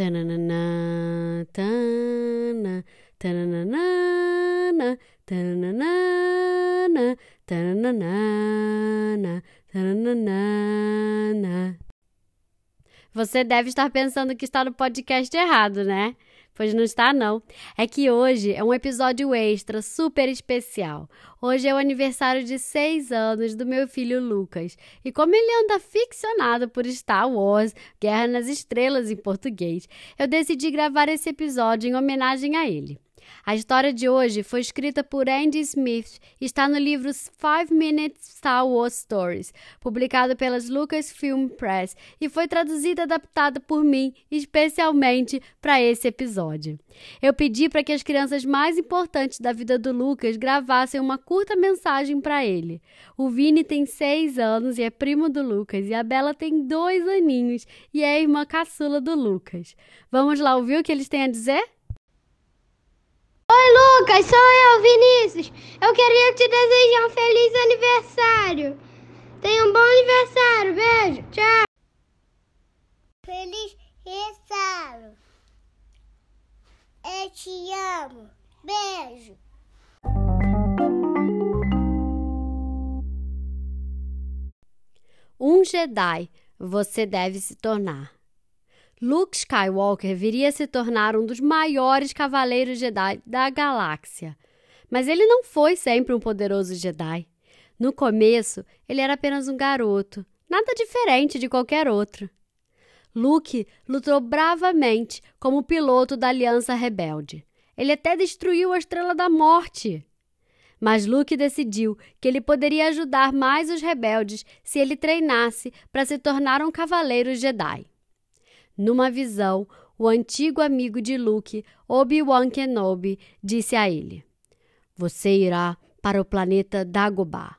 Tananana, tana, tananana, tananana, tananana, tananana. Você deve estar pensando que está no podcast errado, né? Pois não está, não. É que hoje é um episódio extra, super especial. Hoje é o aniversário de seis anos do meu filho Lucas. E como ele anda ficcionado por Star Wars, Guerra nas Estrelas em português, eu decidi gravar esse episódio em homenagem a ele. A história de hoje foi escrita por Andy Smith e está no livro Five Minutes Star Wars Stories, publicado pelas Lucasfilm Press, e foi traduzida e adaptada por mim especialmente para esse episódio. Eu pedi para que as crianças mais importantes da vida do Lucas gravassem uma curta mensagem para ele. O Vini tem seis anos e é primo do Lucas, e a Bela tem dois aninhos e é irmã caçula do Lucas. Vamos lá ouvir o que eles têm a dizer? Oi, Lucas, sou eu, Vinícius. Eu queria te desejar um feliz aniversário. Tenha um bom aniversário. Beijo. Tchau. Feliz aniversário. Eu te amo. Beijo. Um Jedi você deve se tornar. Luke Skywalker viria a se tornar um dos maiores cavaleiros Jedi da galáxia. Mas ele não foi sempre um poderoso Jedi. No começo, ele era apenas um garoto, nada diferente de qualquer outro. Luke lutou bravamente como piloto da Aliança Rebelde. Ele até destruiu a Estrela da Morte. Mas Luke decidiu que ele poderia ajudar mais os rebeldes se ele treinasse para se tornar um cavaleiro Jedi. Numa visão, o antigo amigo de Luke, Obi-Wan Kenobi, disse a ele: Você irá para o planeta Dagobah.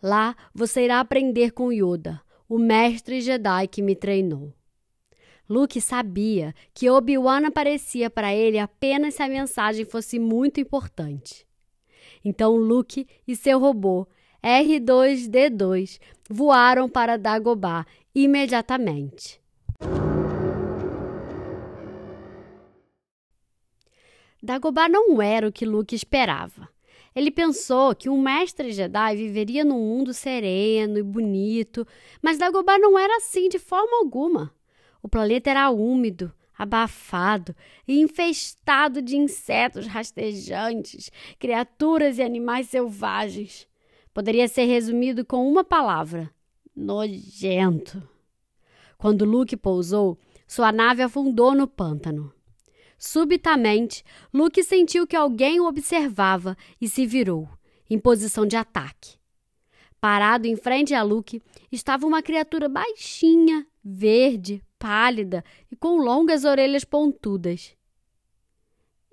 Lá você irá aprender com Yoda, o mestre Jedi que me treinou. Luke sabia que Obi-Wan aparecia para ele apenas se a mensagem fosse muito importante. Então Luke e seu robô R2D2 voaram para Dagobah imediatamente. Dagobah não era o que Luke esperava. Ele pensou que um mestre Jedi viveria num mundo sereno e bonito, mas Dagobah não era assim de forma alguma. O planeta era úmido, abafado e infestado de insetos rastejantes, criaturas e animais selvagens. Poderia ser resumido com uma palavra: nojento. Quando Luke pousou, sua nave afundou no pântano. Subitamente, Luke sentiu que alguém o observava e se virou, em posição de ataque. Parado em frente a Luke estava uma criatura baixinha, verde, pálida e com longas orelhas pontudas.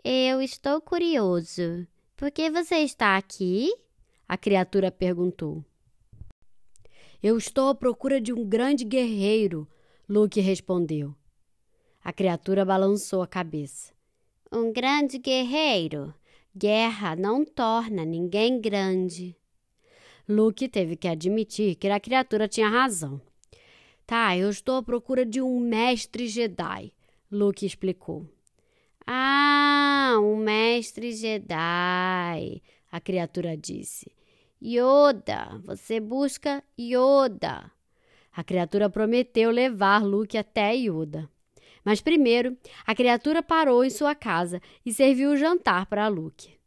Eu estou curioso. Por que você está aqui? A criatura perguntou. Eu estou à procura de um grande guerreiro, Luke respondeu. A criatura balançou a cabeça. Um grande guerreiro. Guerra não torna ninguém grande. Luke teve que admitir que a criatura tinha razão. Tá, eu estou à procura de um mestre Jedi, Luke explicou. Ah, um mestre Jedi, a criatura disse. Yoda, você busca Yoda. A criatura prometeu levar Luke até Yoda. Mas primeiro, a criatura parou em sua casa e serviu o jantar para Luke.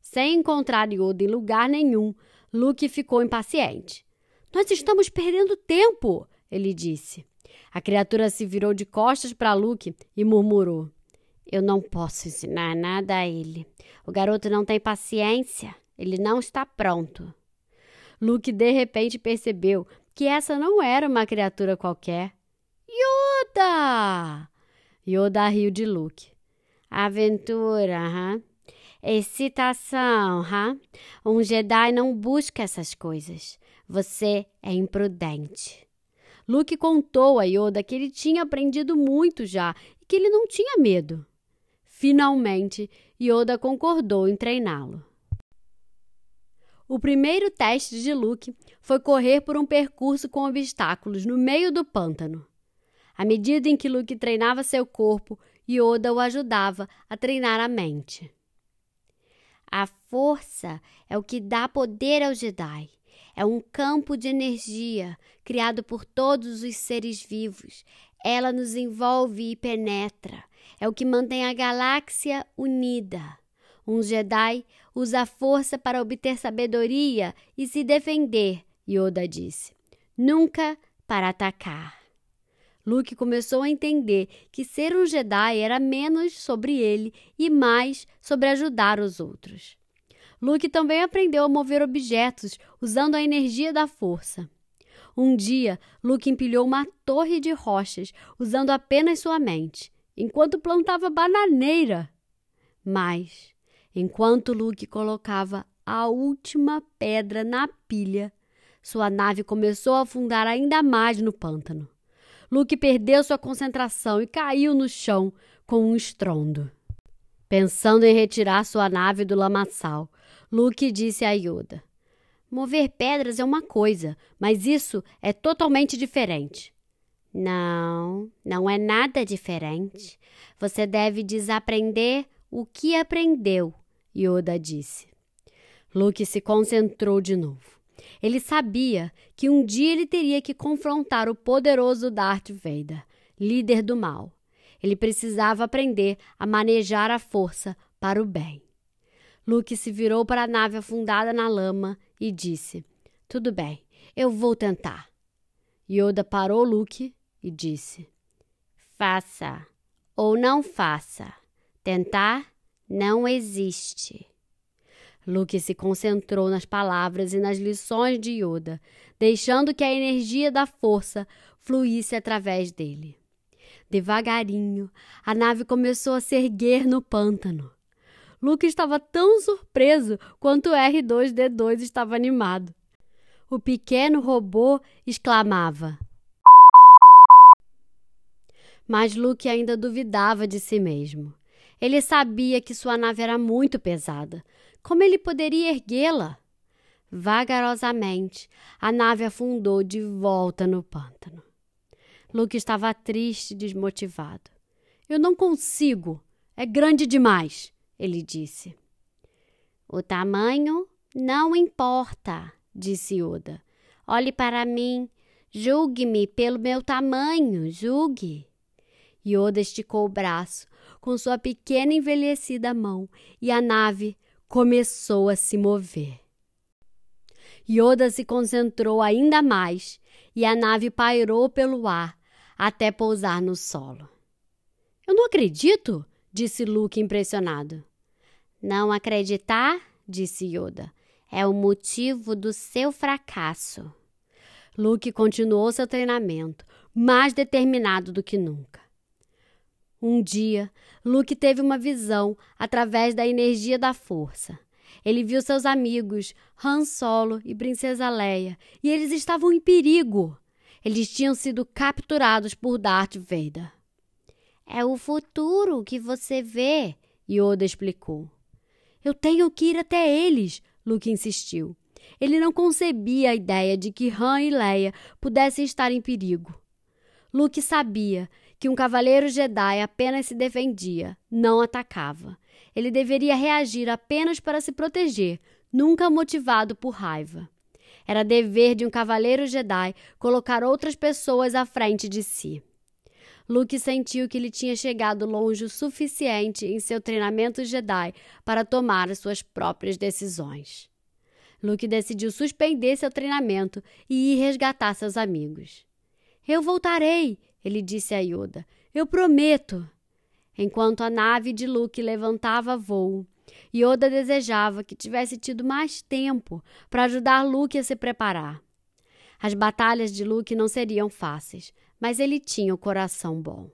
Sem encontrar Yoda em lugar nenhum, Luke ficou impaciente. Nós estamos perdendo tempo, ele disse. A criatura se virou de costas para Luke e murmurou: Eu não posso ensinar nada a ele. O garoto não tem paciência. Ele não está pronto. Luke de repente percebeu que essa não era uma criatura qualquer. Yoda! Yoda riu de Luke. Aventura, hã? Excitação, hã? Um Jedi não busca essas coisas. Você é imprudente. Luke contou a Yoda que ele tinha aprendido muito já e que ele não tinha medo. Finalmente, Yoda concordou em treiná-lo. O primeiro teste de Luke foi correr por um percurso com obstáculos no meio do pântano. À medida em que Luke treinava seu corpo, Yoda o ajudava a treinar a mente. A força é o que dá poder ao Jedi. É um campo de energia criado por todos os seres vivos. Ela nos envolve e penetra. É o que mantém a galáxia unida. Um Jedi usa a força para obter sabedoria e se defender, Yoda disse. Nunca para atacar. Luke começou a entender que ser um Jedi era menos sobre ele e mais sobre ajudar os outros. Luke também aprendeu a mover objetos usando a energia da força. Um dia, Luke empilhou uma torre de rochas usando apenas sua mente, enquanto plantava bananeira. Mas, enquanto Luke colocava a última pedra na pilha, sua nave começou a afundar ainda mais no pântano. Luke perdeu sua concentração e caiu no chão com um estrondo. Pensando em retirar sua nave do lamaçal, Luke disse a Yoda: Mover pedras é uma coisa, mas isso é totalmente diferente. Não, não é nada diferente. Você deve desaprender o que aprendeu, Yoda disse. Luke se concentrou de novo. Ele sabia que um dia ele teria que confrontar o poderoso Darth Vader, líder do mal. Ele precisava aprender a manejar a força para o bem. Luke se virou para a nave afundada na lama e disse: Tudo bem, eu vou tentar. Yoda parou Luke e disse: Faça ou não faça. Tentar não existe. Luke se concentrou nas palavras e nas lições de Yoda, deixando que a energia da força fluísse através dele. Devagarinho, a nave começou a se erguer no pântano. Luke estava tão surpreso quanto R2D2 estava animado. O pequeno robô exclamava. Mas Luke ainda duvidava de si mesmo. Ele sabia que sua nave era muito pesada. Como ele poderia erguê-la? Vagarosamente, a nave afundou de volta no pântano. Luke estava triste e desmotivado. Eu não consigo. É grande demais ele disse. O tamanho não importa, disse Yoda. Olhe para mim, julgue-me pelo meu tamanho, julgue. Yoda esticou o braço com sua pequena envelhecida mão e a nave começou a se mover. Yoda se concentrou ainda mais e a nave pairou pelo ar até pousar no solo. Eu não acredito, disse Luke impressionado. Não acreditar, disse Yoda, é o motivo do seu fracasso. Luke continuou seu treinamento, mais determinado do que nunca. Um dia, Luke teve uma visão através da energia da força. Ele viu seus amigos, Han Solo e Princesa Leia, e eles estavam em perigo. Eles tinham sido capturados por Darth Vader. É o futuro que você vê, Yoda explicou. Eu tenho que ir até eles, Luke insistiu. Ele não concebia a ideia de que Han e Leia pudessem estar em perigo. Luke sabia que um cavaleiro Jedi apenas se defendia, não atacava. Ele deveria reagir apenas para se proteger, nunca motivado por raiva. Era dever de um cavaleiro Jedi colocar outras pessoas à frente de si. Luke sentiu que ele tinha chegado longe o suficiente em seu treinamento Jedi para tomar as suas próprias decisões. Luke decidiu suspender seu treinamento e ir resgatar seus amigos. Eu voltarei, ele disse a Yoda. Eu prometo. Enquanto a nave de Luke levantava voo, Yoda desejava que tivesse tido mais tempo para ajudar Luke a se preparar. As batalhas de Luke não seriam fáceis, mas ele tinha o coração bom.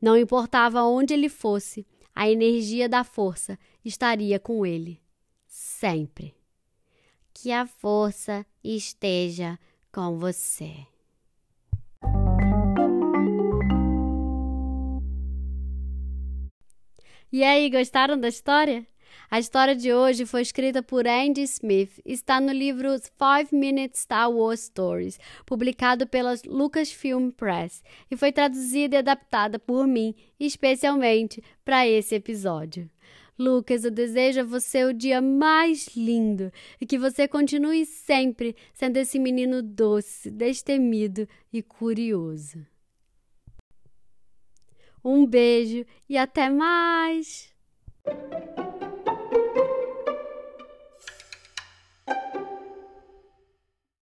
Não importava onde ele fosse, a energia da força estaria com ele, sempre. Que a força esteja com você. E aí, gostaram da história? A história de hoje foi escrita por Andy Smith e está no livro Five Minute Star Wars Stories, publicado pela Lucasfilm Press, e foi traduzida e adaptada por mim, especialmente para esse episódio. Lucas, eu desejo a você o dia mais lindo e que você continue sempre sendo esse menino doce, destemido e curioso. Um beijo e até mais!